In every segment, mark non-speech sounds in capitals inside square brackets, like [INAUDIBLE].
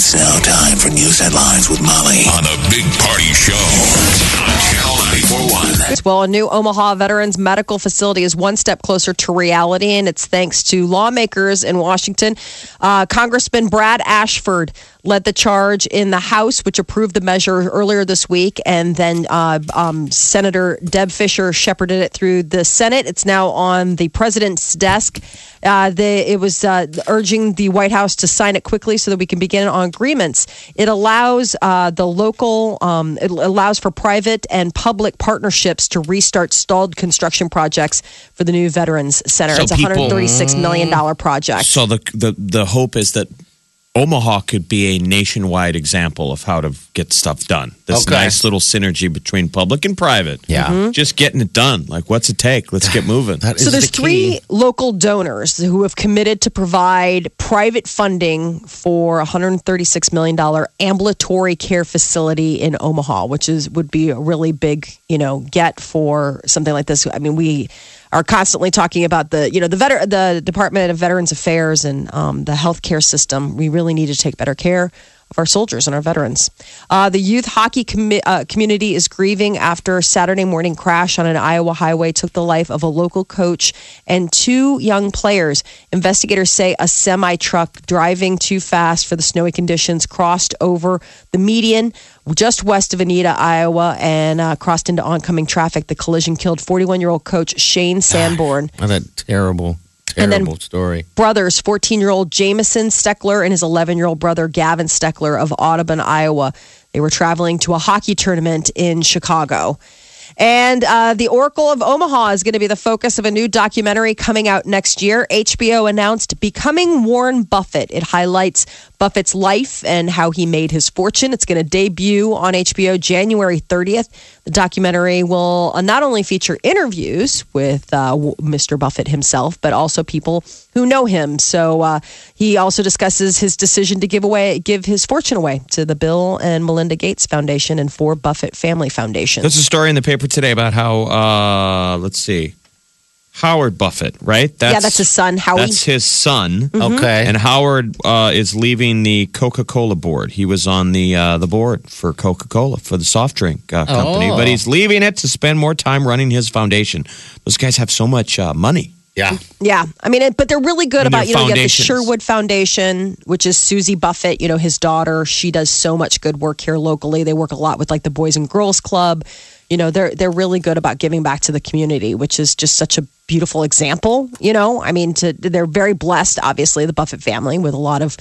It's now time for news headlines with Molly on a big party show on Channel 941. Well, a new Omaha Veterans Medical Facility is one step closer to reality, and it's thanks to lawmakers in Washington. Uh, Congressman Brad Ashford led the charge in the House, which approved the measure earlier this week, and then uh, um, Senator Deb Fischer shepherded it through the Senate. It's now on the president's desk. Uh, the, it was uh, urging the White House to sign it quickly so that we can begin on agreements. It allows uh, the local, um, it allows for private and public partnerships to restart stalled construction projects for the new Veterans Center. So it's a $136 million project. So the the the hope is that Omaha could be a nationwide example of how to get stuff done. This Okay. nice little synergy between public and private. Yeah. Mm-hmm. Just getting it done. Like what's it take? Let's get [SIGHS] moving. So there's the three local donors who have committed to provide private funding for a 136 million dollar ambulatory care facility in Omaha, which is would be a really big, you know, get for something like this. I mean, we are constantly talking about the, you know, the veter- the Department of Veterans Affairs and um, the healthcare system. We really need to take better care of our soldiers and our veterans. Uh, the youth hockey uh, community is grieving after a Saturday morning crash on an Iowa highway took the life of a local coach and two young players. Investigators say a semi truck driving too fast for the snowy conditions crossed over the median just west of Anita, Iowa, and uh, crossed into oncoming traffic. The collision killed 41 year old coach Shane Sanborn. [SIGHS] What a terrible, terrible story. brothers, 14 year old Jameson Steckler and his 11 year old brother Gavin Steckler of Audubon, Iowa. They were traveling to a hockey tournament in Chicago. And uh, the Oracle of Omaha is going to be the focus of a new documentary coming out next year. HBO announced Becoming Warren Buffett. It highlights Buffett's life and how he made his fortune. It's going to debut on HBO January 30th. The documentary will uh, not only feature interviews with uh, Mr. Buffett himself, but also people who know him. So uh, he also discusses his decision to give away, give his fortune away to the Bill and Melinda Gates Foundation and four Buffett Family Foundations. There's a story in the paper today about how uh let's see. Howard Buffett, right? That's, yeah, that's his son, Howie. That's his son. Mm-hmm. Okay. And Howard uh, is leaving the Coca Cola board. He was on the uh, the board for Coca Cola for the soft drink uh, company, Oh. but he's leaving it to spend more time running his foundation. Those guys have so much uh, money. Yeah. Yeah, I mean, it, but they're really good about you know you have the. Sherwood Foundation, which is Susie Buffett, you know his daughter. She does so much good work here locally. They work a lot with like the Boys and Girls Club. You know, they're they're really good about giving back to the community, which is just such a beautiful example. You know, I mean, to, they're very blessed, obviously, the Buffett family with a lot of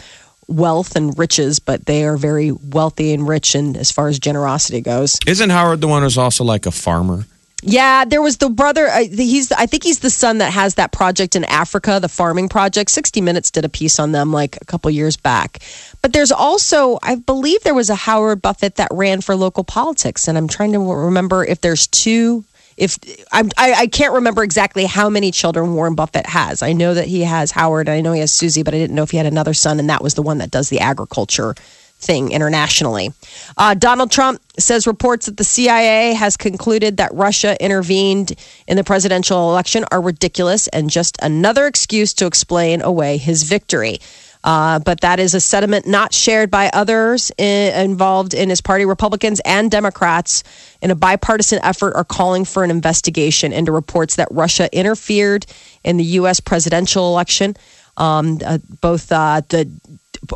wealth and riches, but they are very wealthy and rich, and as far as generosity goes. Isn't Howard the one who's also like a farmer? Yeah, there was the brother. Uh, he's I think he's the son that has that project in Africa, the farming project. 60 Minutes did a piece on them like a couple years back. But there's also, I believe there was a Howard Buffett that ran for local politics, and I'm trying to remember if there's two. If I'm, I, I can't remember exactly how many children Warren Buffett has. I know that he has Howard. I know he has Susie, but I didn't know if he had another son, and that was the one that does the agriculture thing internationally. Uh, Donald Trump says reports that the CIA has concluded that Russia intervened in the presidential election are ridiculous and just another excuse to explain away his victory. Uh, but that is a sentiment not shared by others i- involved in his party. Republicans and Democrats, in a bipartisan effort, are calling for an investigation into reports that Russia interfered in the U.S. presidential election. Um, uh, both uh, the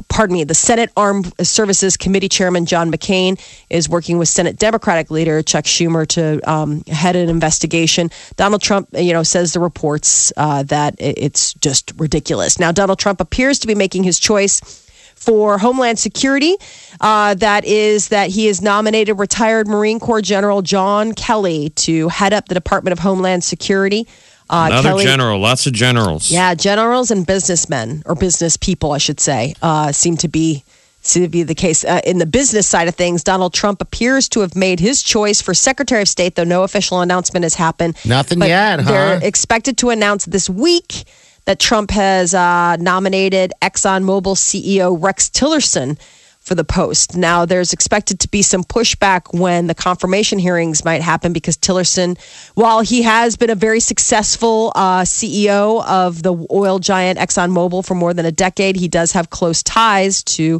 pardon me, the Senate Armed Services Committee Chairman John McCain is working with Senate Democratic leader Chuck Schumer to um, head an investigation. Donald Trump, you know, says the reports uh, that it's just ridiculous. Now, Donald Trump appears to be making his choice for Homeland Security. Uh, that is that he has nominated retired Marine Corps General John Kelly to head up the Department of Homeland Security. Uh, Another Kelly- general, lots of generals. yeah, generals and businessmen, or business people, I should say, uh, seem to be to be the case. Uh, in the business side of things, Donald Trump appears to have made his choice for Secretary of State, though no official announcement has happened. Nothing But yet, huh? They're expected to announce this week that Trump has uh, nominated ExxonMobil CEO Rex Tillerson for the post. Now, there's expected to be some pushback when the confirmation hearings might happen because Tillerson, while he has been a very successful uh, CEO of the oil giant ExxonMobil for more than a decade, he does have close ties to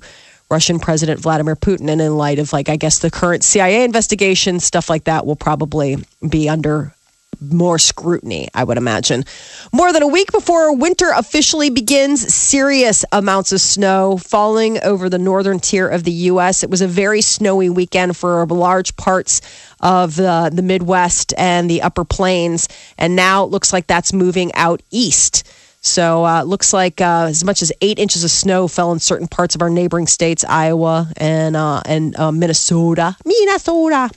Russian President Vladimir Putin. And in light of, like, I guess the current CIA investigation, stuff like that will probably be under more scrutiny, I would imagine. More than a week before winter officially begins, serious amounts of snow falling over the northern tier of the U.S. It was a very snowy weekend for large parts of the, the Midwest and the upper plains. And now it looks like that's moving out east. So uh, looks like uh, as much as eight inches of snow fell in certain parts of our neighboring states, Iowa and uh, and uh, Minnesota. Minnesota.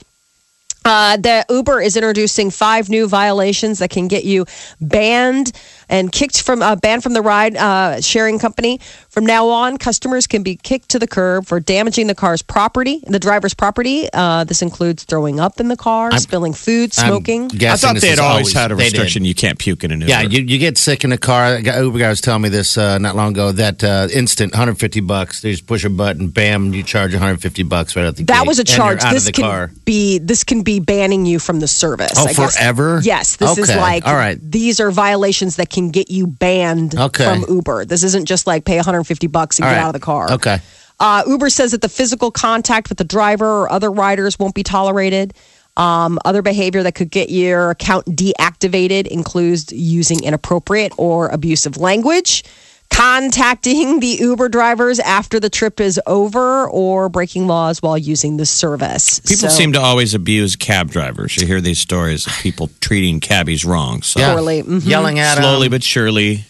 Uh, the Uber is introducing five new violations that can get you banned and kicked from uh, banned from the ride uh, sharing company. From now on, customers can be kicked to the curb for damaging the car's property, the driver's property. Uh, this includes throwing up in the car, spilling food, smoking. guessing I thought they is had always had a restriction. You can't puke in an Uber. Yeah, you, you get sick in a car. Uber guy was telling me this uh, not long ago. That uh, instant 150 bucks. They just push a button, bam, you charge 150 bucks right out the gate. That was a charge. This can car. be this can be banning you from the service. Oh, I guess. forever? Yes, this is like All right. These are violations that can get you banned Okay. from Uber. This isn't just like pay 150 bucks and All get right. out of the car. Okay. Uh, Uber says that the physical contact with the driver or other riders won't be tolerated. Um, other behavior that could get your account deactivated includes using inappropriate or abusive language, contacting the Uber drivers after the trip is over, or breaking laws while using the service. People So- seem to always abuse cab drivers. You hear these stories of people treating cabbies wrong. So Yeah. Poorly, mhm. Yelling at them. slowly him. but surely,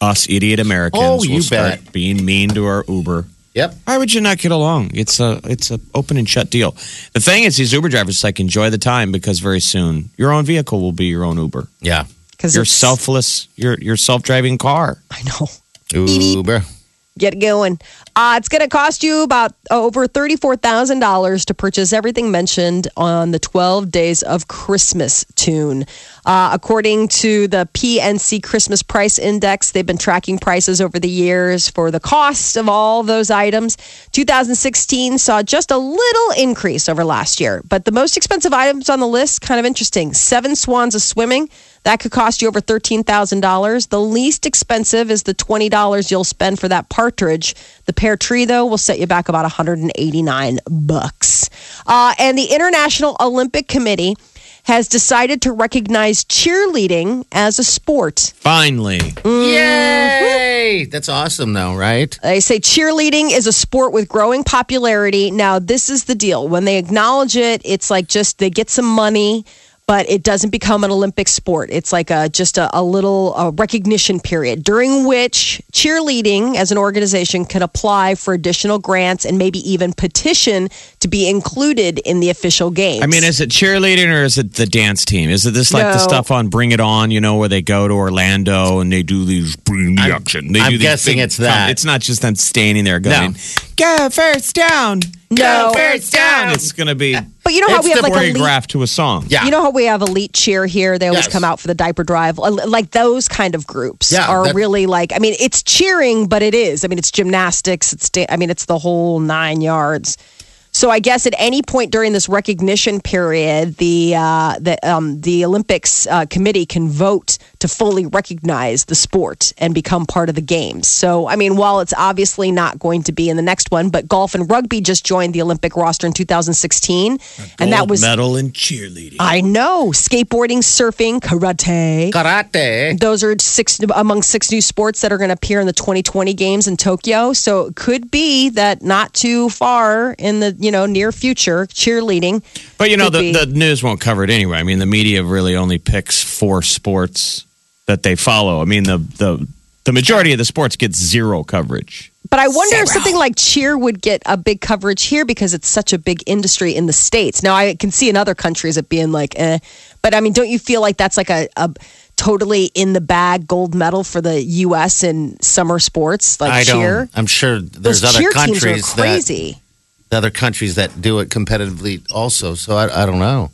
us idiot Americans Oh, will start bet. being mean to our Uber. Yep. Why would you not get along? It's a it's a open and shut deal. The thing is, these Uber drivers like enjoy the time because very soon your own vehicle will be your own Uber. Yeah. Because Your selfless, your your self driving car. I know. Uber. get going. Uh, it's going to cost you about over $34,000 to purchase everything mentioned on the 12 Days of Christmas tune. Uh, according to the PNC Christmas Price Index, they've been tracking prices over the years for the cost of all those items. 2016 saw just a little increase over last year, but the most expensive items on the list, kind of interesting. Seven Swans of Swimming. That could cost you over $13,000. The least expensive is the $20 you'll spend for that partridge. The pear tree, though, will set you back about 189 bucks. Uh, and the International Olympic Committee has decided to recognize cheerleading as a sport. Finally, Yay! That's awesome, though, right? They say cheerleading is a sport with growing popularity. Now, this is the deal. When they acknowledge it, it's like just they get some money, but it doesn't become an Olympic sport. It's like a just a, a little uh recognition period during which cheerleading as an organization can apply for additional grants and maybe even petition to be included in the official games. I mean, is it cheerleading or is it the dance team? Is it this like the stuff on Bring It On? You know, where they go to Orlando and they do these bring the I'm- action. They I'm do these guessing it's that. It's not just them standing there going, "Go first down, No. go down." It's going to be but you know how it's we have the like elite choreographed to a song. Yeah. You know how we have elite cheer here? They always Yes. come out for the diaper drive. Like those kind of groups Yeah, are that- really like, I mean, it's cheering, but it is. I mean, it's gymnastics. It's, da- I mean, it's the whole nine yards. So I guess at any point during this recognition period, the uh, the um, the Olympics uh, committee can vote to fully recognize the sport and become part of the games. So I mean, while it's obviously not going to be in the next one, but golf and rugby just joined the Olympic roster in 2016, and that was medal in cheerleading. I know. Skateboarding, surfing, karate. Karate. Those are six among six new sports that are going to appear in the 2020 games in Tokyo. So it could be that not too far in the you know near future, cheerleading. But you know, the, be- the news won't cover it anyway. I mean, the media really only picks four sports that they follow. I mean, the the the majority of the sports get zero coverage. But I wonder if something like cheer would get a big coverage here because it's such a big industry in the states. Now I can see in other countries it being like, eh. But I mean, don't you feel like that's like a, a totally in the bag gold medal for the U.S. in summer sports like I cheer. don't. I'm sure there's Those other cheer teams countries are that crazy. Other countries that do it competitively also. So I, I don't know.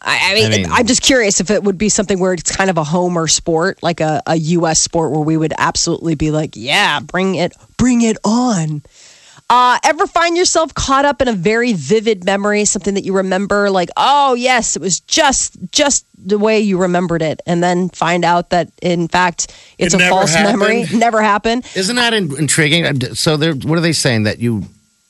I, I, mean, I mean- I'm just curious if it would be something where it's kind of a homer sport, like a, a U.S. sport, where we would absolutely be like, yeah, bring it, bring it on. Uh, ever find yourself caught up in a very vivid memory, something that you remember, like, oh yes, it was just just the way you remembered it, and then find out that in fact it's It a never false memory, never happened. Isn't that in- intriguing? So they're what are they saying that you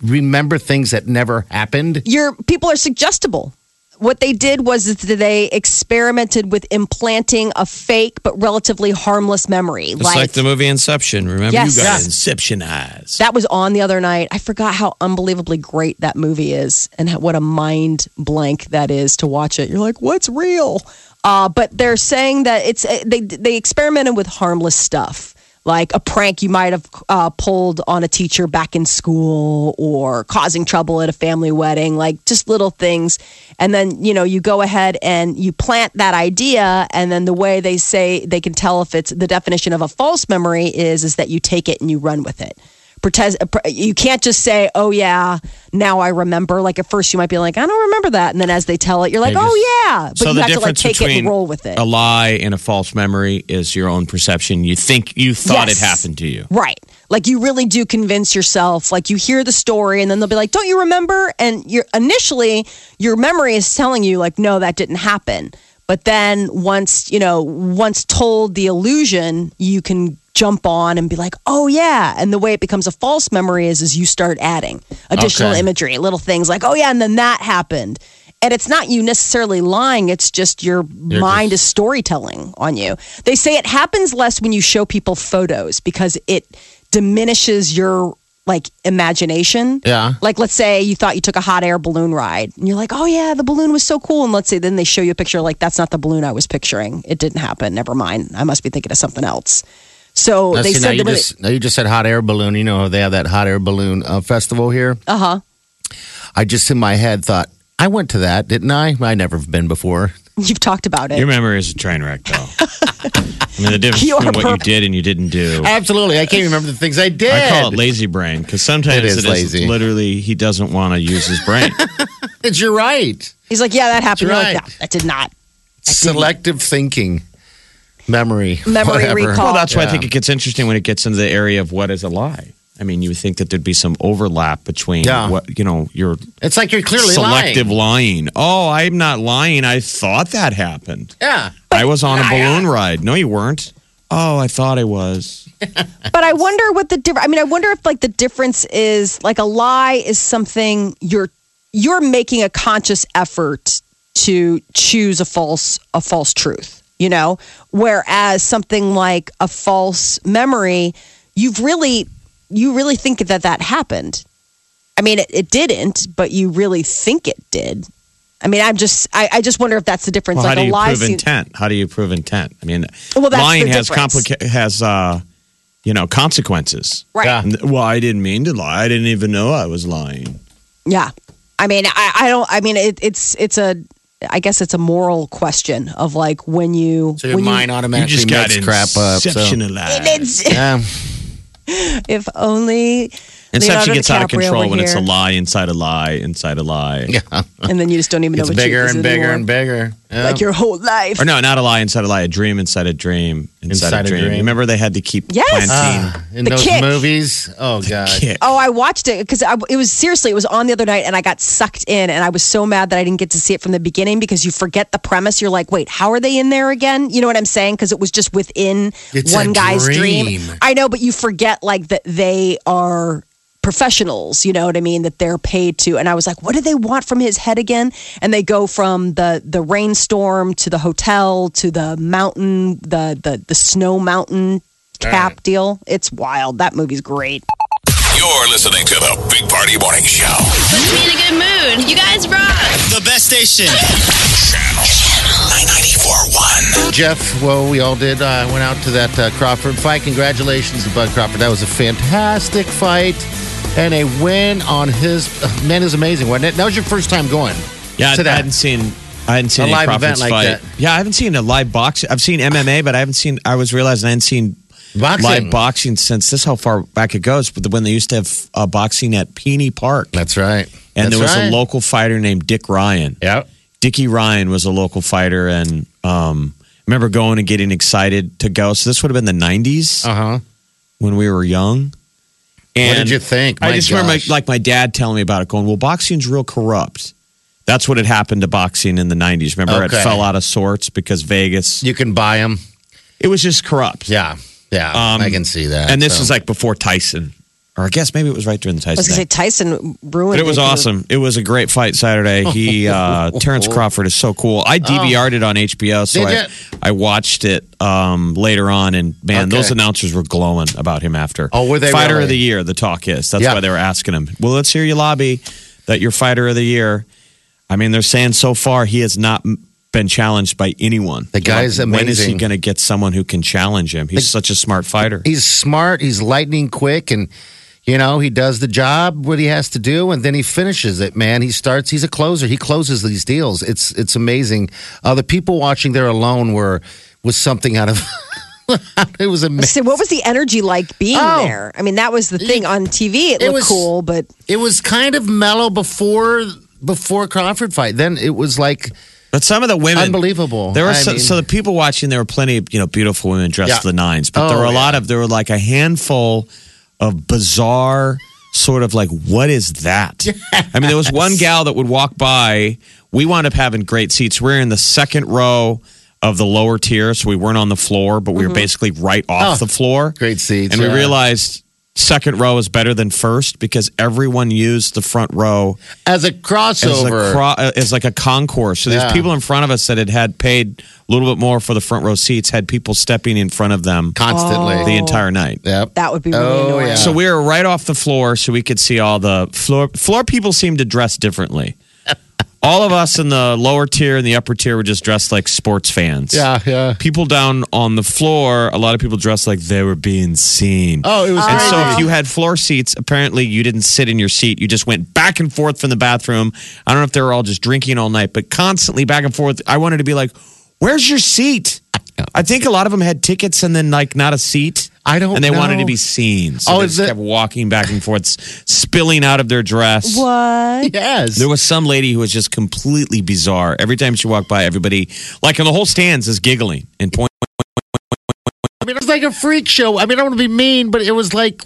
remember things that never happened? your people are suggestible. What they did was that they experimented with implanting a fake but relatively harmless memory. It's like, the movie Inception. Remember, Yes. you got Yes. Inception eyes. that was on the other night. I forgot how unbelievably great that movie is and how- what a mind blank that is to watch it. You're like, what's real? Uh, but they're saying that it's uh, they they experimented with harmless stuff. Like a prank you might have uh, pulled on a teacher back in school or causing trouble at a family wedding, like just little things. And then, you know, you go ahead and you plant that idea. And then the way they say they can tell if it's the definition of a false memory is, is that you take it and you run with it pretend uh, you can't just say oh yeah now i remember. Like at first you might be like i don't remember that. And then as they tell it you're like They oh yeah. But so you the have to like take it and roll with it. a lie and a false memory is your own perception. You think you thought Yes. it happened to you. right. Like you really do convince yourself like you hear the story and then they'll be like don't you remember? And you're initially your memory is telling you like no that didn't happen. But then once you know once told the illusion you can jump on and be like oh yeah. And the way it becomes a false memory is is you start adding additional Okay. imagery little things like oh yeah and then that happened. And it's not you necessarily lying it's just your mind is storytelling on you. They say it happens less when you show people photos because it diminishes your like imagination. Yeah. like let's say you thought you took a hot air balloon ride and you're like oh yeah the balloon was so cool. And let's say then they show you a picture like that's not the balloon i was picturing. It didn't happen. Never mind. I must be thinking of something else so Now, they see, now said you that just now you just said hot air balloon. You know they have that hot air balloon uh, festival here. uh huh I just in my head thought I went to that, didn't I? I never have been before. [LAUGHS] you've talked about it Your memory is a train wreck, though. [LAUGHS] I mean, the difference You are between what you did and you didn't do. Absolutely, I can't remember the things I did. I call it lazy brain because sometimes It is lazy. literally he doesn't want to use his brain. [LAUGHS] It's you're right. he's like yeah that happened That's you're like no that did not Selective thinking, memory, Memory whatever. recall. well, that's why I think it gets interesting when it gets into the area of what is a lie. I mean, you would think that there'd be some overlap between Yeah. what you know your It's like you're clearly selective lying. lying. Oh, I'm not lying. I thought that happened. Yeah. I was on a [LAUGHS] balloon ride. No, you weren't. Oh, I thought I was. [LAUGHS] But I wonder what the difference. I mean, I wonder if like the difference is like a lie is something you're you're making a conscious effort to choose a false a false truth. You know, whereas something like a false memory, you've really you really think that that happened. I mean, it, it didn't, but you really think it did. I mean, I'm just I, I just wonder if that's the difference. Well, like how do a you lie prove seems- intent? How do you prove intent? I mean, Well, that's lying has difference. complica- has uh, you know consequences. right? Yeah. Well, I didn't mean to lie. I didn't even know I was lying. Yeah. I mean, I, I don't, I mean, it, it's, it's a, I guess it's a moral question of like when you, So your when mind You automatically just got makes crap up. So. inceptionalized. It's, Yeah. [LAUGHS] if only Inception Leonardo gets out of control were when it's a lie inside a lie inside a lie. Yeah. and then you just don't even know It's what bigger truth is and bigger anymore. and bigger. Yeah. like your whole life. Or no, not a lie inside a lie. A dream inside a dream inside, Inside a a dream. dream. Remember they had to keep Yes. planting Ah, in The those kick. movies. Oh god. kick. Oh, I watched it because it was seriously. It was on the other night, and I got sucked in, and I was so mad that I didn't get to see it from the beginning because you forget the premise. You're like, wait, how are they in there again? You know what I'm saying? Because it was just within It's one guy's dream. dream. I know, but you forget like that they are professionals. You know what I mean? That they're paid to. And I was like, what do they want from his head again? And they go from the the rainstorm to the hotel to the mountain, the the the snow mountain cap deal. It's wild. That movie's great. You're listening to the Big Party Morning Show. Puts me in a good mood. You guys rock. The best station. Channel 994.1. Jeff, well, we all did. Uh, went out to that uh, Crawford fight. Congratulations to Bud Crawford. That was a fantastic fight and a win on his. man, is amazing, wasn't it? That was your first time going. Yeah, to I that. hadn't seen I hadn't seen A live event like fight. that. Yeah, I haven't seen a live boxing. I've seen MMA, but I haven't seen. I was realizing I hadn't seen Boxing. live boxing since this. is How far back it goes? But when they used to have uh, boxing at Peony Park, That's right. and That's there was right. a local fighter named Dick Ryan. Yep. Dickie Ryan was a local fighter, and um, I remember going and getting excited to go. So this would have been the '90s Uh huh. when we were young. What did you think? I My just remember, gosh. like my dad telling me about it, going, "Well, boxing's real corrupt." That's what had happened to boxing in the '90s. Remember, Okay. it fell out of sorts because Vegas. You can buy them. It was just corrupt. Yeah. Yeah. Um, I can see that. And this so. was like before Tyson, or I guess maybe it was right during the Tyson. I was gonna say. Tyson ruined. But it was for- awesome. It was a great fight Saturday. He [LAUGHS] uh Terence Crawford is so cool. I DVR'd it on HBO, so Oh. Did I, ya? I watched it um later on and man, Okay. those announcers were glowing about him after. Oh, were they fighter really? of the year, the talk is. That's Yeah. why they were asking him. Well, let's hear you lobby that you're fighter of the year. I mean, they're saying so far he has not m- been challenged by anyone. The guy's Like, When is he amazing. going to get someone who can challenge him? He's such a smart fighter. he's smart. He's lightning quick, and you know he does the job what he has to do, and then he finishes it. Man, he starts. He's a closer. He closes these deals. It's it's amazing. Uh, the people watching there alone were was something out of. [LAUGHS] it was amazing. So what was the energy like being Oh. there? I mean, that was the thing on TV. It, It looked was- cool, but It was kind of mellow before before Crawford fight. Then it was like But some of the women, Unbelievable. There were so, mean- so the people watching. There were plenty of you know beautiful women dressed Yeah. to the nines, but Oh, there were a yeah. lot of there were like a handful of bizarre sort of like what is that? I mean, there was one gal that would walk by. We wound up having great seats. We are in the second row of the lower tier, so we weren't on the floor, but we were basically right off Mm-hmm. Oh, the floor. great seats, and we realized. Second row is better than first because everyone used the front row as a as, crossover. a cro- uh, as like a concourse. So these Yeah. people in front of us that had had paid a little bit more for the front row seats had people stepping in front of them constantly. the entire night. Yep. that would be really Oh, annoying. yeah. So we were right off the floor, so we could see all the floor. Floor people seemed to dress differently. All of us in the lower tier and the upper tier were just dressed like sports fans. Yeah, yeah. People down on the floor, a lot of people dressed like they were being seen. Oh, it was And so if you had floor seats, apparently you didn't sit in your seat. You just went back and forth from the bathroom. I don't know if they were all just drinking all night, but constantly back and forth. I wanted to be like, where's your seat? I think a lot of them had tickets and then like not a seat. I don't And they wanted to be seen. So Oh, they just it- kept walking back and forth, spilling out of their dress. what? yes. There was some lady who was just completely bizarre. Every time she walked by, everybody, like in the whole stands, is giggling and pointing. I mean, it was like a freak show. I mean, I don't want to be mean, but it was like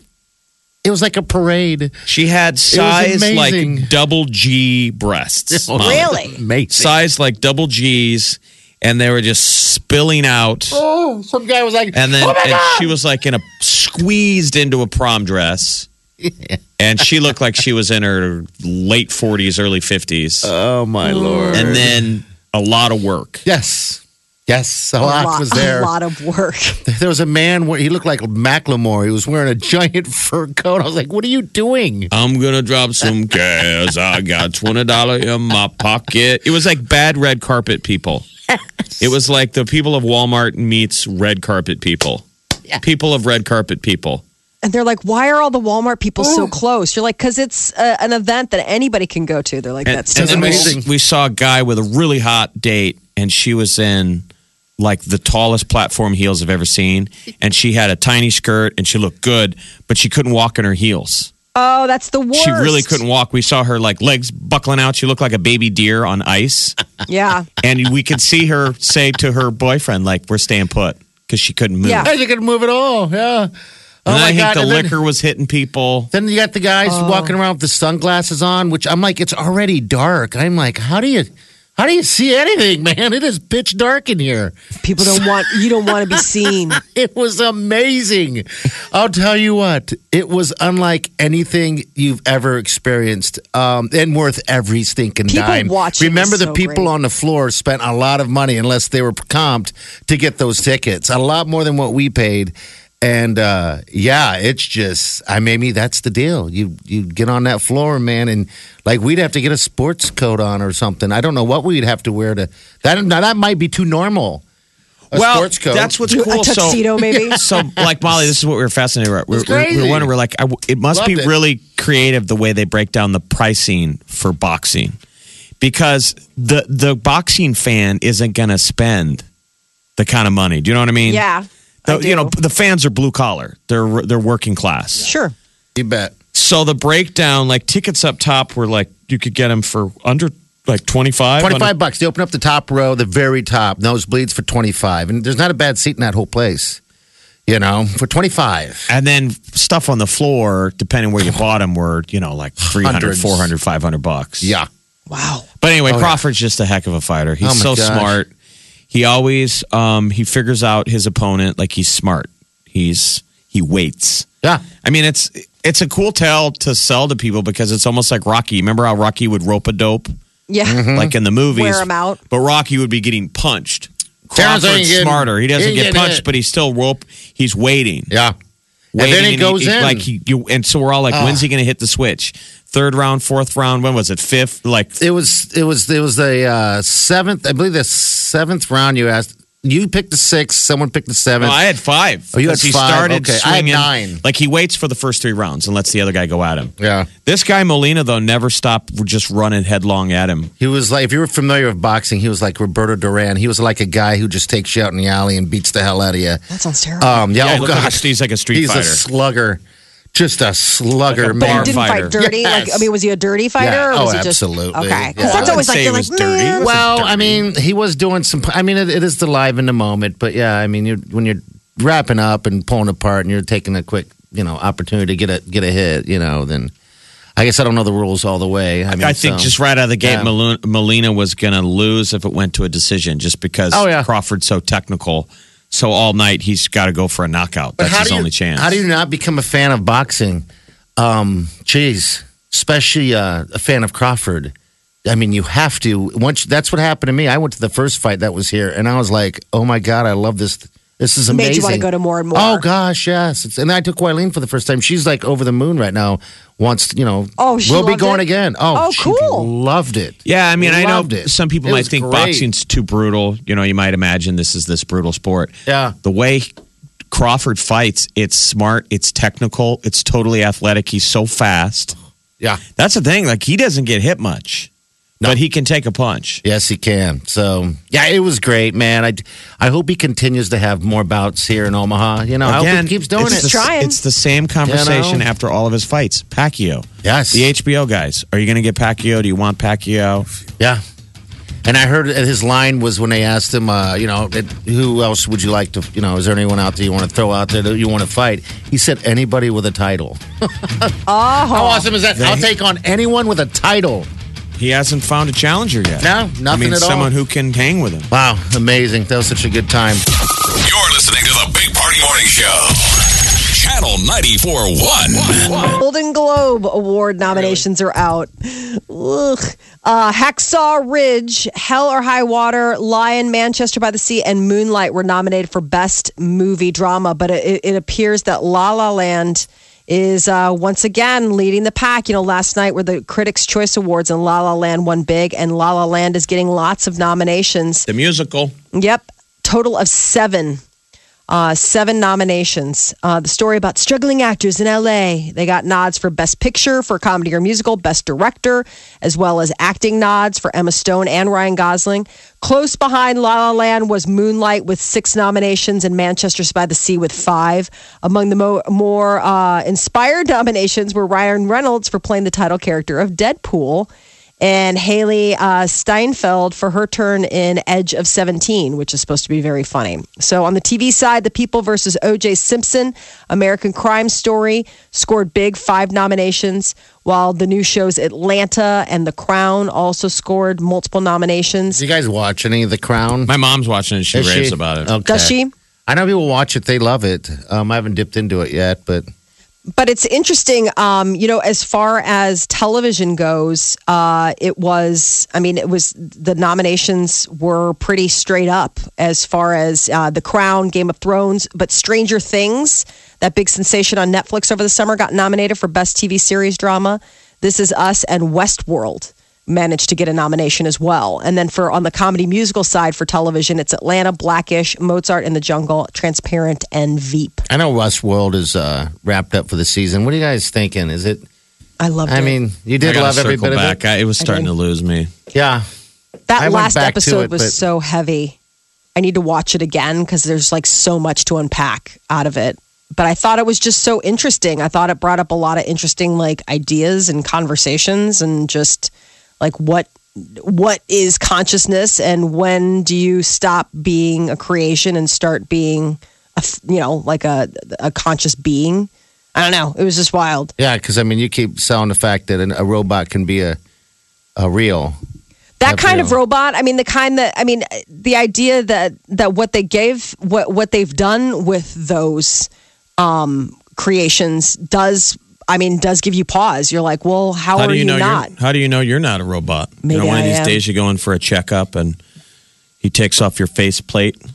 it was like a parade. She had size like double G breasts. [LAUGHS] Oh, Molly. Really? Amazing. Size like double G's, and they were just spilling out. Oh, some guy was like, And then oh and she was like in a squeezed into a prom dress. And she looked like she was in her late 40s, early 50s. oh my lord. and then a lot of work. yes, yes, a, lot, was there. A lot of work. [LAUGHS] There was a man where he looked like Macklemore. He was wearing a giant [LAUGHS] fur coat. I was like, what are you doing? I'm gonna drop some [LAUGHS] cash. I got twenty dollar in my pocket. It was like bad red carpet people. It was like the people of Walmart meets red carpet people. People of red carpet people. And they're like, why are all the Walmart people so close? You're like, because it's uh, an event that anybody can go to. They're like, And, that's and just then we, amazing. we saw a guy with a really hot date, and she was in like the tallest platform heels I've ever seen, and she had a tiny skirt, and she looked good, but she couldn't walk in her heels. Oh, that's the worst. She really couldn't walk. We saw her like legs buckling out. She looked like a baby deer on ice. Yeah. and we could see her say to her boyfriend, like, "We're staying put," because she couldn't move. Yeah. Hey, you can move at all. Yeah. Oh And my I think God. the And then- liquor was hitting people. Then you got the guys Oh. walking around with the sunglasses on, which I'm like, it's already dark. I'm like, how do you, how do you see anything, man? It is pitch dark in here. People don't want, you don't want to be seen. [LAUGHS] It was amazing. I'll tell you what, it was unlike anything you've ever experienced, um, and worth every stinking People dime. watching Remember, the so people great. on the floor spent a lot of money, unless they were comped, to get those tickets. A lot more than what we paid. And uh, yeah, it's just I maybe that's the deal. You you get on that floor, man, and like we'd have to get a sports coat on or something. I don't know what we'd have to wear to that. Now that might be too normal. A well, sports coat. that's what's A cool. tuxedo, so, [LAUGHS] maybe? So, like Molly, this is what we were fascinated about. We It's were, we were crazy. wondering, we're like, I, it must Loved be it. really creative the way they break down the pricing for boxing, because the the boxing fan isn't going to spend the kind of money. Do you know what I mean? Yeah. The- you know, the fans are blue collar. They're they're working class. Sure. You bet. So the breakdown, like tickets up top, were like you could get them for under like twenty five. 25 bucks. They open up the top row, the very top, nosebleeds for 25. And there's not a bad seat in that whole place, you know, for 25. And then stuff on the floor, depending where you [SIGHS] bought them, were, you know, like 300, Hundreds. 400, 500 bucks. Yeah. Wow. But anyway, Oh, yeah. Crawford's just a heck of a fighter. He's Oh, my so gosh. smart. He always um, he figures out his opponent like he's smart. He's he waits. Yeah. I mean, it's it's a cool tale to sell to people because it's almost like Rocky. Remember how Rocky would rope a dope Yeah. Mm-hmm. [LAUGHS] like in the movies, Wear 'em out. But Rocky would be getting punched. Terrence Crawford's getting- smarter. He doesn't get punched, hit. but he's still rope. He's waiting. Yeah. And waiting, then he goes in. like he, you, and so we're all like, when's he going to hit the switch? Third round, fourth round. When was it? Fifth? Like It was it was it was the uh, seventh, I believe the seventh round you asked. You picked the sixth, someone picked the No, seventh. I had five. Oh, you had he five. started Okay, I had nine. Like he waits for the first three rounds and lets the other guy go at him. yeah. This guy Molina though never stopped just running headlong at him. He was like, if you were familiar with boxing, he was like Roberto Duran. He was like a guy who just takes you out in the alley and beats the hell out of you. That sounds terrible. Um, yeah, Yeah, oh looked like a- gosh, he's like a street he's fighter. a slugger, just a slugger, Like a man. he didn't fight dirty. Like, I mean, was he a dirty fighter? Yeah. Or oh, was Oh, he just, absolutely. Okay. 'Cause Yeah. that's always like, you're like, was dirty. "Man." Well, dirty. I mean, he was doing some. I mean, it, it is the live in the moment, but yeah, I mean, you're, when you're wrapping up and pulling apart, and you're taking a quick, you know, opportunity to get a get a hit, you know, then I guess I don't know the rules all the way. I mean, I think so- just right out of the gate, Yeah. Maluna- Molina was going to lose if it went to a decision, just because Oh, yeah. Crawford's so technical. So all night he's got to go for a knockout. But That's his you, only chance. How do you not become a fan of boxing? Um, geez, especially uh, a fan of Crawford. I mean, you have to. Once that's what happened to me. I went to the first fight that was here, and I was like, "Oh my god, I love this. This is Made amazing." you wanna go to more and more. Oh gosh, yes. It's, and I took Wileen for the first time. She's like over the moon right now. Wants you know. Oh, she we'll be going it? again. Oh, Oh, she cool. Loved it. Yeah, I mean, I know Loved it. some people It might think great. boxing's too brutal. You know, you might imagine this is this brutal sport. Yeah. The way Crawford fights, it's smart, it's technical, it's totally athletic. He's so fast. Yeah. That's the thing. Like he doesn't get hit much, but he can take a punch. Yes, he can. So yeah, it was great, man. I, I hope he continues to have more bouts here in Omaha. You know, I Again, hope he keeps doing it's it. The, Trying. It's the same conversation You know? after all of his fights. Pacquiao. Yes. The HBO guys. Are you going to get Pacquiao? Do you want Pacquiao? Yeah. And I heard his line was when they asked him, uh, you know, that, who else would you like to, you know, is there anyone out there you want to throw out there that you want to fight? He said, anybody with a title. [LAUGHS] Oh, How awesome is that? I'll take on anyone with a title. He hasn't found a challenger yet. No, I nothing mean, at all. someone who can hang with him. Wow, amazing. That was such a good time. You're listening to the Big Party Morning Show. Channel 94.1. Golden Globe Award nominations are out. Ugh. Uh, Hacksaw Ridge, Hell or High Water, Lion, Manchester by the Sea, and Moonlight were nominated for Best Movie Drama, but it, it appears that La La Land is uh, once again leading the pack. You know, last night were the Critics' Choice Awards, and La La Land won big, and La La Land is getting lots of nominations. The musical. Yep. Total of seven. Uh, seven nominations. Uh, the story about struggling actors in LA. They got nods for Best Picture, for Comedy or Musical, Best Director, as well as acting nods for Emma Stone and Ryan Gosling. Close behind La La Land was Moonlight with six nominations and Manchester's by the Sea with five. Among the mo- more uh, inspired [LAUGHS] nominations were Ryan Reynolds for playing the title character of Deadpool and Hailee uh, Steinfeld for her turn in Edge of 17, which is supposed to be very funny. So on the TV side, The People versus O.J. Simpson, American Crime Story, scored big, five nominations, while the new shows Atlanta and The Crown also scored multiple nominations. Do you guys watch any of The Crown? My mom's watching it. She Is raves she? about it. Okay. Does she? I know people watch it. They love it. Um, I haven't dipped into it yet, but but it's interesting um, you know as far as television goes uh, it was i mean it was the nominations were pretty straight up as far as uh, the crown game of thrones but stranger things that big sensation on netflix over the summer got nominated for best tv series drama. This is us and westworld managed to get a nomination as well and then for on the comedy musical side for television it's atlanta blackish mozart in the jungle transparent and veep I know Westworld is uh, wrapped up for the season. What are you guys thinking? Is it? i love I it mean, you did gotta love every bit back. of it. I, it was starting to lose me. Yeah. That I last episode it, was but- so heavy. I need to watch it again because there's like so much to unpack out of it. But I thought it was just so interesting. I thought it brought up a lot of interesting like ideas and conversations and just like what what is consciousness and when do you stop being a creation and start being a you know like a a conscious being. I don't know. It was just wild. Yeah, because I mean, you keep selling the fact that an, a robot can be a a real. that That's kind of robot i mean the kind that i mean the idea that that what they gave what what they've done with those um creations does i mean does give you pause you're like well how, How are do you, know not you're how do you know you're not a robot? you Maybe know, one I of these am. days you go in for a checkup and he takes off your face plate, tells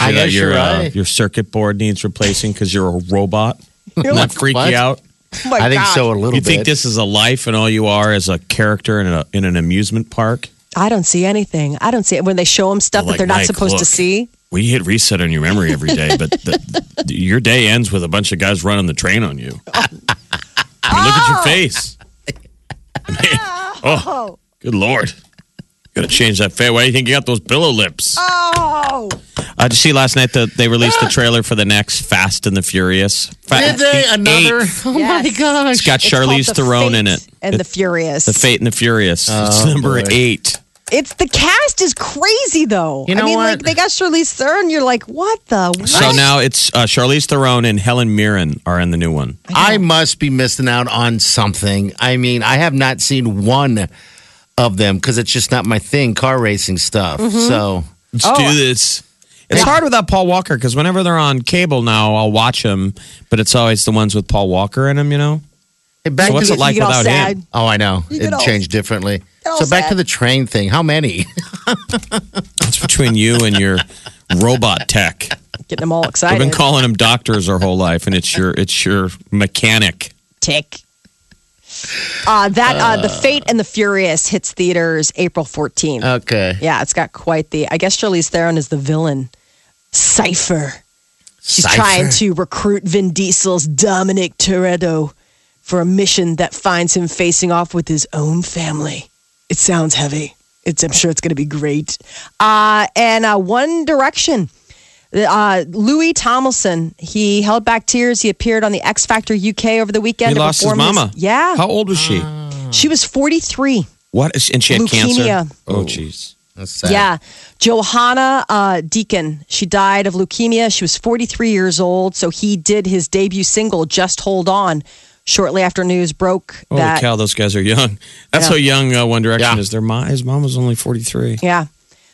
I you that your you're uh, your circuit board needs replacing because you're a robot. [LAUGHS] Doesn't like, that freak what? you out? [LAUGHS] Oh I think gosh. so a little You bit. think this is a life and all you are is a character in, a, in an amusement park? i don't see anything i don't see it when they show them stuff Like, that they're not Mike, supposed to see We hit reset on your memory every day, but the, the- your day ends with a bunch of guys running the train on you. I mean, look at your face. I mean, oh, good lord. Got to change that face. Why do you think you got those pillow lips? oh Uh, did you see last night that they released the [GASPS] trailer for the next Fast and the Furious? Fa- Did they the another? eighth. Oh Yes. my gosh! It's got It's called Charlize The Theron in Fate it. and the furious The Fate and the Furious. it's Oh, number boy. eight. It's the cast is crazy though You know i mean like what? they got Charlize Theron you're like what the what? So now it's uh, Charlize Theron and Helen Mirren are in the new one. I must be missing out on something. I mean, I have not seen one of them because it's just not my thing. Car racing stuff. Mm-hmm. So Let's Oh. do this. It's hard without Paul Walker because whenever they're on cable now, I'll watch them, but it's always the ones with Paul Walker in them, you know? Hey, back So what's to it like you get all without sad. him? Oh, I know. It all- changed differently. So back sad. to the train thing. How many? [LAUGHS] It's between you and your robot tech. getting them all excited. I've been calling them doctors our whole life, and it's your it's your mechanic. tick. Uh, that uh, the Fate and the Furious hits theaters April 14th. Okay. yeah, it's got quite the. I guess Charlize Theron is the villain. Cipher. She's Cipher. trying to recruit Vin Diesel's Dominic Toretto for a mission that finds him facing off with his own family. It sounds heavy. It's. I'm sure it's going to be great. Uh, and uh, One Direction. Uh, Louis Tomlinson, he held back tears. He appeared on the X Factor UK over the weekend. He lost his perform mama. yeah, How old was she? she was 43. What? is- And she had cancer. Leukemia. Oh, jeez. That's sad. Yeah. Johannah uh, Deakin, she died of leukemia. She was 43 years old. So he did his debut single, Just Hold On, shortly after news broke Holy that. cow, those guys are young. That's Yeah. how young uh, One Direction Yeah. is. Their mom, his mom was only forty three. Yeah.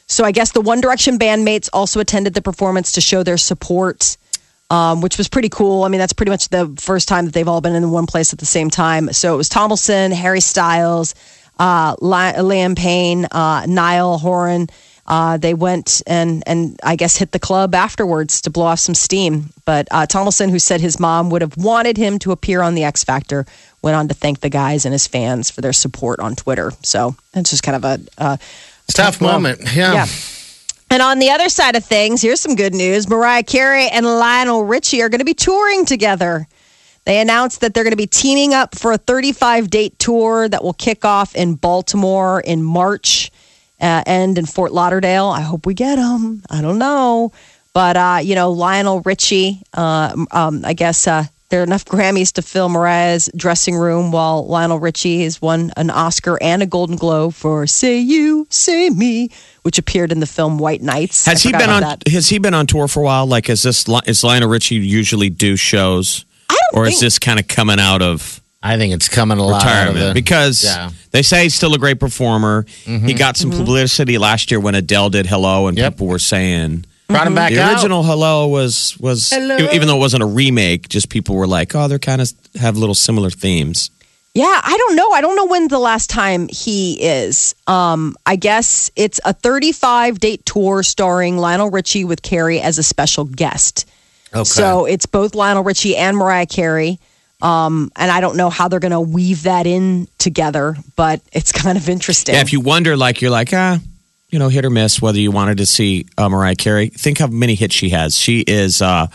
So I guess the One Direction bandmates also attended the performance to show their support, um, which was pretty cool. I mean, that's pretty much the first time that they've all been in one place at the same time. So it was Tomlinson, Harry Styles, uh, Liam Payne, uh, Niall Horan. Uh, they went and and I guess hit the club afterwards to blow off some steam. But uh, Tomlinson, who said his mom would have wanted him to appear on the X Factor, went on to thank the guys and his fans for their support on Twitter. So it's just kind of a. Uh, Tough blow. moment. Yeah. Yeah. And on the other side of things, here's some good news. Mariah Carey and Lionel Richie are going to be touring together. They announced that they're going to be teaming up for a 35 date tour that will kick off in Baltimore in March, uh, end in Fort Lauderdale. I hope we get them. I don't know. But, uh, you know, Lionel Richie, uh, um, I guess uh, there are enough Grammys to fill Mariah's dressing room while Lionel Richie has won an Oscar and a Golden Globe for Say You, Say Me, which appeared in the film White Nights. Has I he been on? that. Has he been on tour for a while? Like, is this is Lionel Richie usually do shows, I don't or think is this kind of coming out of I think it's coming a lot out of retirement? the, Because Yeah. they say he's still a great performer. He got some publicity last year when Adele did "Hello," and Yep. people were saying brought him back the out. original "Hello" was was Hello. even though it wasn't a remake. Just people were like, "Oh, they're kind of have little similar themes." Yeah, I don't know. I don't know when the last time he is. Um, I guess it's a 35 date tour starring Lionel Richie with Carey as a special guest. Okay. So it's both Lionel Richie and Mariah Carey. Um, and I don't know how they're going to weave that in together, but it's [LAUGHS] kind of interesting. Yeah, if you wonder, like you're like, ah, you know, hit or miss whether you wanted to see uh, Mariah Carey. Think how many hits she has. She is uh,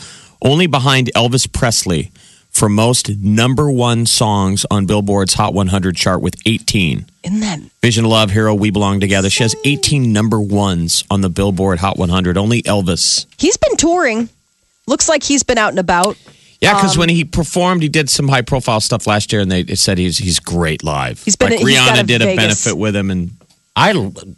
only behind Elvis Presley for most number one songs on Billboard's Hot 100 chart with 18. Isn't that Vision of Love, Hero, We Belong Together. She has 18 number ones on the Billboard Hot 100. Only Elvis. he's been touring? Looks like he's been out and about. Yeah, because Um, when he performed, he did some high profile stuff last year, and they said he's he's great live. He's been- like he's Rihanna a did a Vegas- benefit with him, and I,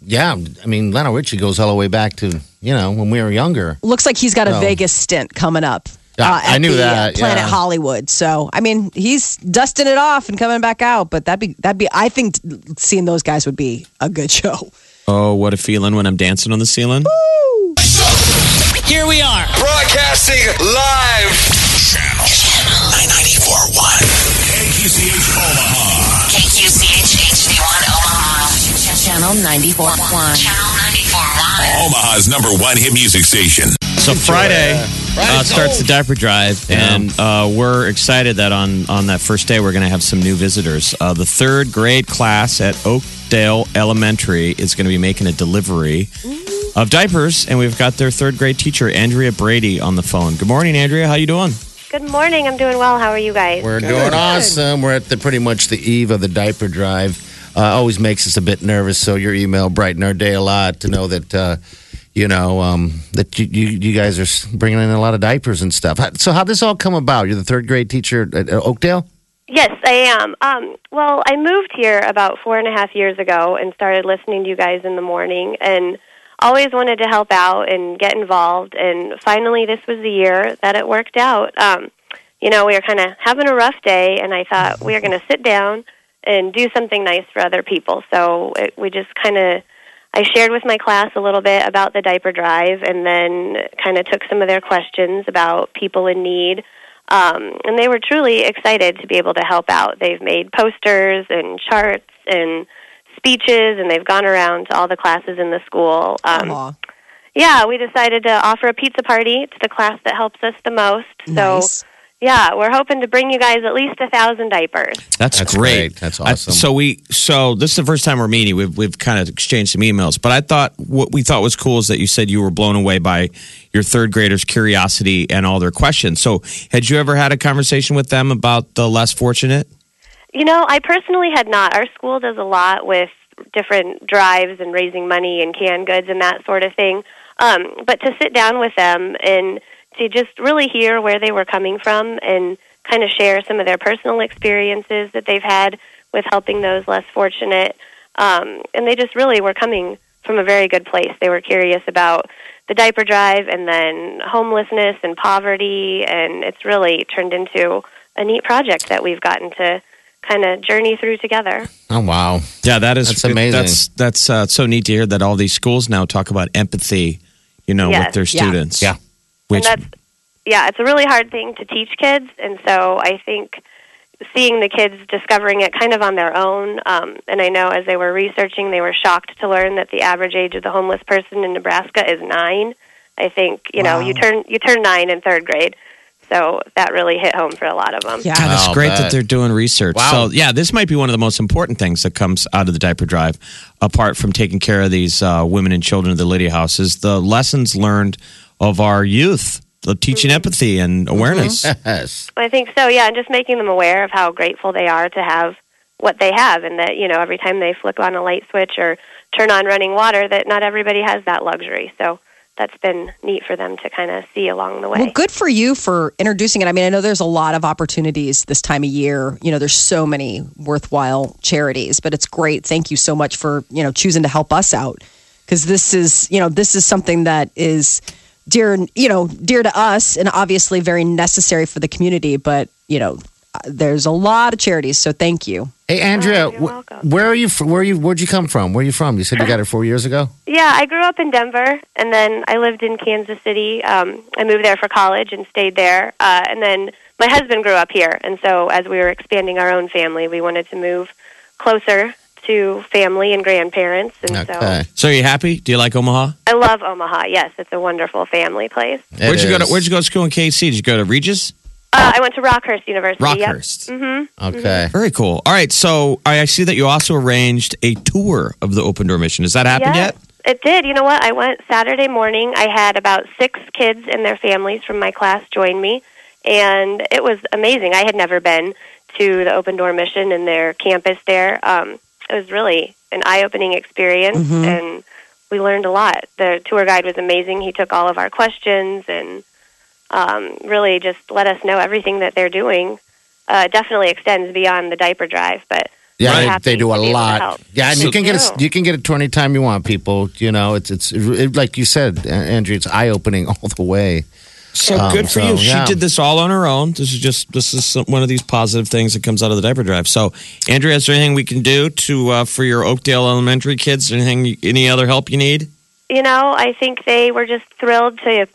yeah, I mean, Lionel Richie goes all the way back to, you know, when we were younger. Looks like he's got a No. Vegas stint coming up. Yeah, uh, I at knew the, uh, that, Planet yeah. Hollywood. So I mean, he's dusting it off and coming back out. But that'd be that'd be. I think seeing those guys would be a good show. oh, what a feeling when I'm dancing on the ceiling. Here we are. Broadcasting live. KQCH Omaha. KQCH HD1 Omaha. Channel 94.1. Channel 94.1. Omaha's number one hit music station. So Friday Friday uh, starts the diaper drive, Yeah. and uh, we're excited that on on that first day we're going to have some new visitors. Uh, the third grade class at Oakdale Elementary is going to be making a delivery of diapers, and we've got their third grade teacher Andrea Brady on the phone. Good morning, Andrea. How you doing? Good morning. I'm doing well. How are you guys? We're doing awesome. We're at the pretty much the eve of the diaper drive. Uh, always makes us a bit nervous. So your email brightened our day a lot to know that uh, you know um, that you, you you guys are bringing in a lot of diapers and stuff. So how does this all come about? You're the third grade teacher at, at Oakdale. Yes, I am. Um, well, I moved here about four and a half years ago and started listening to you guys in the morning and always wanted to help out and get involved. And finally, this was the year that it worked out. Um, you know, we were kind of having a rough day, and I thought we are going to sit down and do something nice for other people. So it, we just kind of. I shared with my class a little bit about the diaper drive and then kind of took some of their questions about people in need. Um, and they were truly excited to be able to help out. They've made posters and charts and speeches, and they've gone around to all the classes in the school. Um, Aw, yeah, we decided to offer a pizza party to the class that helps us the most. So, nice. yeah, we're hoping to bring you guys at least a thousand diapers. That's, That's great. great. That's I- awesome. so we so this is the first time we're meeting. We've we've kind of exchanged some emails, but I thought what we thought was cool is that you said you were blown away by your third graders' curiosity and all their questions. So had you ever had a conversation with them about the less fortunate? You know, I personally had not. Our school does a lot with different drives and raising money and canned goods and that sort of thing. Um, but to sit down with them and to just really hear where they were coming from and kind of share some of their personal experiences that they've had with helping those less fortunate. Um, and they just really were coming from a very good place. They were curious about the diaper drive and then homelessness and poverty. And it's really turned into a neat project that we've gotten to kind of journey through together. Oh wow! Yeah, that is That's amazing. That's that's uh, so neat to hear that all these schools now talk about empathy, you know, Yes. with their students. Yeah. Which and that's yeah, it's a really hard thing to teach kids, and so I think seeing the kids discovering it kind of on their own. Um, and I know as they were researching, they were shocked to learn that the average age of the homeless person in Nebraska is nine. I think you know you turn you turn nine in third grade, so that really hit home for a lot of them. Yeah. God, it's great bet. that they're doing research. Wow. So, yeah, this might be one of the most important things that comes out of the diaper drive, apart from taking care of these uh, women and children at the Lydia House, is the lessons learned of our youth, the teaching Mm-hmm. empathy and awareness. Yes. I think so, yeah, and just making them aware of how grateful they are to have what they have, and that you know every time they flick on a light switch or turn on running water, that not everybody has that luxury. So that's been neat for them to kind of see along the way. Well, good for you for introducing it. I mean, I know there's a lot of opportunities this time of year. You know, there's so many worthwhile charities, but it's great. Thank you so much for, you know, choosing to help us out because this is, you know, this is something that is dear, you know, dear to us and obviously very necessary for the community, but, you know, uh, there's a lot of charities, so thank you. Hey Andrea, Oh, you're wh- where are you? fr- Where are you? Where'd you come from? Where are you from? You said you got it four years ago. [LAUGHS] Yeah, I grew up in Denver, and then I lived in Kansas City. Um, I moved there for college and stayed there. Uh, and then my husband grew up here, and so as we were expanding our own family, we wanted to move closer to family and grandparents. And Okay. so So, are you happy? Do you like Omaha? I love Omaha. Yes, it's a wonderful family place. It where'd you go to? Where'd you go to school in KC? Did you go to Regis? Uh, I went to Rockhurst University. Yep. Rockhurst. Mm-hmm. Okay. Very cool. All right, so I I see that you also arranged a tour of the Open Door Mission. Has that happened Yes, yet? It did. You know what? I went Saturday morning. I had about six kids and their families from my class join me, and it was amazing. I had never been to the Open Door Mission and their campus there. Um, it was really an eye-opening experience, and we learned a lot. The tour guide was amazing. He took all of our questions and um, really just let us know everything that they're doing. Uh, definitely extends beyond the diaper drive, but Yeah, they, they do a be able to lot. Yeah, and you can get a, you can get it to any time you want, people. You know, it's it's it, like you said, Andrew. It's eye opening [LAUGHS] all the way. So Um, good for so, you. She did this all on her own. This is just this is some, one of these positive things that comes out of the diaper drive. So, Andrea, is there anything we can do to uh, for your Oakdale Elementary kids? Anything? Any other help you need? you know, I think they were just thrilled to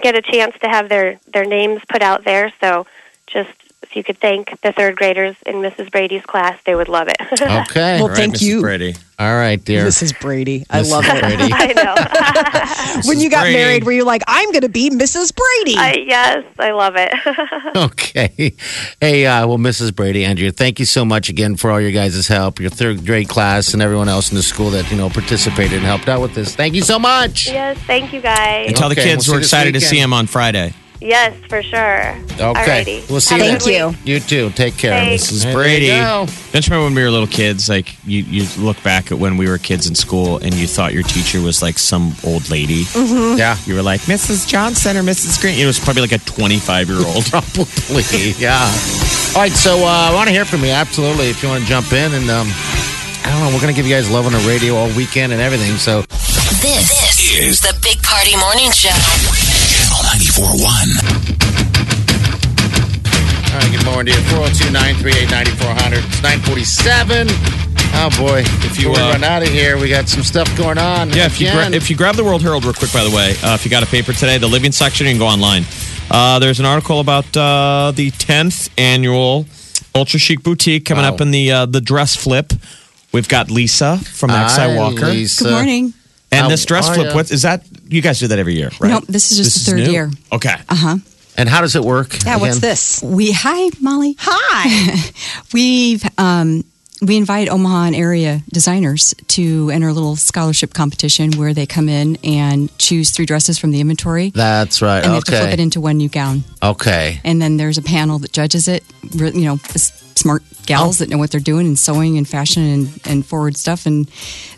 get a chance to have their their names put out there. So, just if you could thank the third graders in Mrs. Brady's class, they would love it. [LAUGHS] Okay. Well, All right, thank Mrs. you. Brady. All right, dear. Mrs. Brady. I Mrs. love it. Brady. [LAUGHS] I know. [LAUGHS] When you got Brady. married, were you like, I'm going to be Mrs. Brady? I, yes, I love it. Okay. Hey, uh, well, Mrs. Brady, Andrea, thank you so much again for all your guys' help, your third grade class, and everyone else in the school that you know participated and helped out with this. Thank you so much. yes, thank you guys. And tell the kids we'll we're excited to see them on Friday. Yes, for sure. Okay. Alrighty. We'll see you Thank week. you. You too. Take care. Thanks. Mrs. There Brady. you. Don't you remember when we were little kids? Like you, you look back at when we were kids in school, and you thought your teacher was like some old lady. Yeah. You were like Mrs. Johnson or Mrs. Green. It was probably like a twenty-five year old. [LAUGHS] Probably, yeah. All right, so uh, I want to hear from you. Absolutely, if you want to jump in, and um, I don't know, we're gonna give you guys love on the radio all weekend and everything. So This, this is the Big Party Morning Show. Channel 94.1. All right, good morning to you. 402 938 9400. It's 947. Oh, boy. If you you, Before uh, run out of here, we got some stuff going on. Yeah, if you gra- if you grab the World Herald real quick, by the way, uh, if you got a paper today, the living section, you can go online. Uh, there's an article about uh, the 10th annual Ultra Chic Boutique coming Wow. up in the uh, the dress flip. We've got Lisa from XI Walker, Lisa. Good morning. and How this dress flip. ya? What is that? You guys do that every year, right? No, this is just the third new? year. Okay. Uh huh. And how does it work? yeah, what's again? this? We hi Molly. Hi. [LAUGHS] We've um, we invite Omaha and area designers to enter a little scholarship competition where they come in and choose three dresses from the inventory, That's right. and they have to flip it into one new gown. okay. And then there's a panel that judges it. You know, smart gals that know what they're doing in sewing and fashion and, and forward stuff, and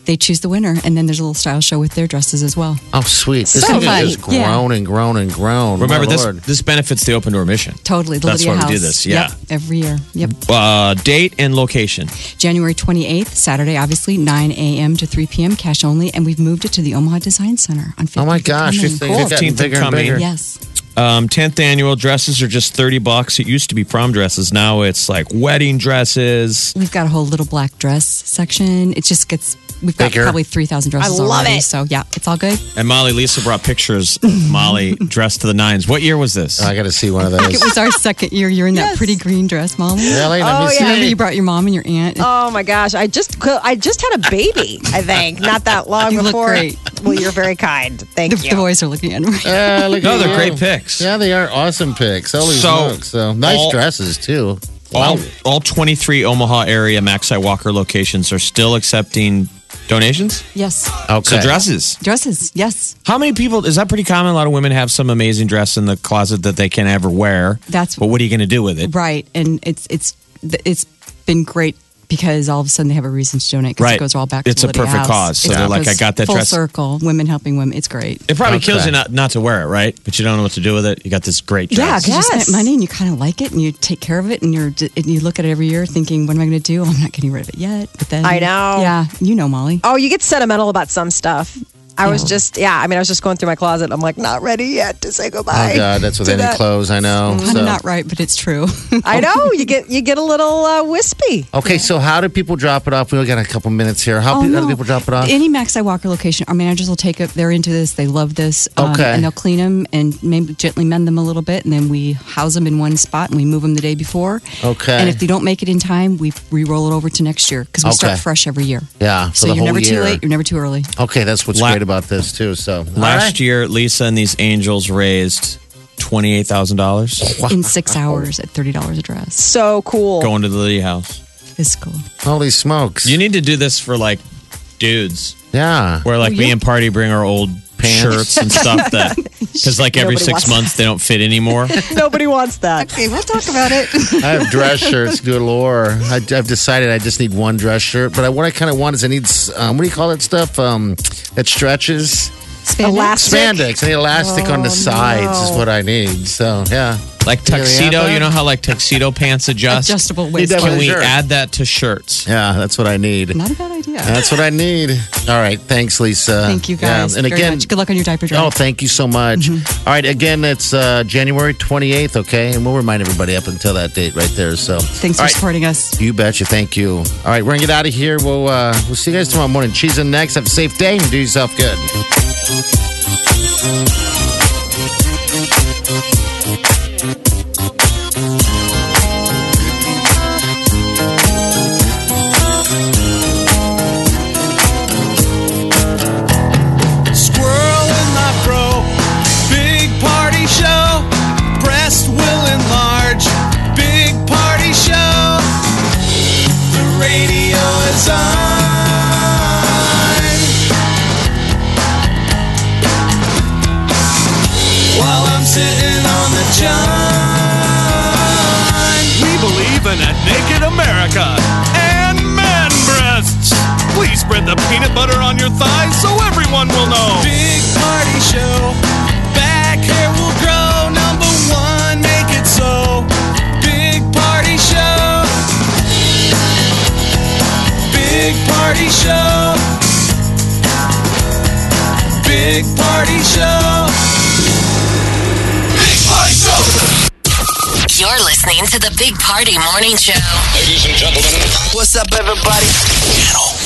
they choose the winner. And then there's a little style show with their dresses as well. Oh, sweet. This So thing fun. has just Yeah. and grown and grown. Remember My this. Lord. This benefits the Open Door Mission. Totally, the That's Lydia why we do this, yeah. Yep, every year. Yep. Uh, date and location. January 28th, Saturday, obviously, 9 a.m. to 3 p.m., cash only. And we've moved it to the Omaha Design Center on 15th. Oh, my gosh. Cuming. This thing has gotten 15th and Cuming. bigger. Yes. Um, 10th annual dresses are just 30 bucks. It used to be prom dresses. Now it's like wedding dresses. We've got a whole little black dress section. It just gets, we've got Bigger. probably 3,000 dresses I love already. it. So, yeah, it's all good. And Molly, Lisa brought pictures of [LAUGHS] Molly dressed to the nines. What year was this? I got to see one of those. It was our second year. You're in that pretty green dress, Molly. really? Let Oh, me yeah. see. Remember you brought your mom and your aunt? Oh my gosh! I just I just had a baby. I think not that [LAUGHS] long You look before. great. Well, you're very kind. Thank the, you. the boys are looking at me. Uh, look No, they're you. great pics. Yeah, they are awesome picks. Holy So, smokes. So nice all- dresses, too. All, all 23 Omaha area Max I Walker locations are still accepting donations. Yes. Okay. So dresses. Dresses, yes. How many people? Is that pretty common? A lot of women have some amazing dress in the closet that they can ever wear. That's- But what are you going to do with it? Right. And it's it's it's been great because all of a sudden they have a reason to donate because Right. it goes all back It's to a the perfect House. cause. So It they're like, I got that full dress. circle, women helping women. It's great. It probably Okay. kills you not, not to wear it, right? But you don't know what to do with it. You got this great dress. Yeah, dress. because you spent money and you kind of like it and you take care of it and you're and you look at it every year thinking, what am I going to do? Oh, I'm not getting rid of it yet. But then I know. Yeah, you know, Molly. Oh, you get sentimental about some stuff. I was just yeah. I mean, I was just going through my closet. I'm like, not ready yet to say goodbye. Oh, God. That's with to any that. clothes, I know. Kind So. of not right, but it's true. [LAUGHS] I know you get you get a little uh, wispy. Okay, so how do people drop it off? We only got a couple minutes here. How, Oh, pe- how do people drop it off? Any Max I Walker location, our managers will take it. They're into this. They love this. um, Okay. and they'll clean them and maybe gently mend them a little bit, and then we house them in one spot and we move them the day before. Okay. And if they don't make it in time, we re-roll it over to next year because we Okay. start fresh every year. yeah, for So the you're whole never year. too late. You're never too early. Okay, that's what's La- great about this too. So Last year, Lisa and these angels raised $28,000 In six hours at thirty dollars a dress. So cool. going to the Lydia House. It's cool. holy smokes! You need to do this for like dudes, yeah, where like Oh, me yeah. and Party bring our old Pants. shirts and stuff [LAUGHS] that Because like every Nobody six wants months they don't fit anymore. [LAUGHS] Nobody wants that. Okay, we'll talk about it. I have dress shirts galore. I, I've decided I just need one dress shirt, but I, what I kind of want is I need um, what do you call that stuff? Um, that stretches Elastic. spandex. I need elastic on the Oh, sides is what I need. So yeah, Like Here we have tuxedo, you know how like tuxedo pants adjust? Adjustable Need waist. Can we shirt. add that to shirts? yeah, that's what I need. Not a bad idea. That's what I need. All right, thanks, Lisa. Thank you Yeah, guys And very again, much. Good luck on your diaper drive. Oh, thank you so much. Mm-hmm. All right, again, it's uh, January 28th, okay? And we'll remind everybody up until that date right there. So Thanks all for right. supporting us. You betcha. Thank you. All right, we're going to get out of here. We'll, uh, we'll see you guys tomorrow morning. Cheese in next. Have a safe day and do yourself good. Thank you. Big Party Morning Show. Ladies and gentlemen, What's up, everybody? channel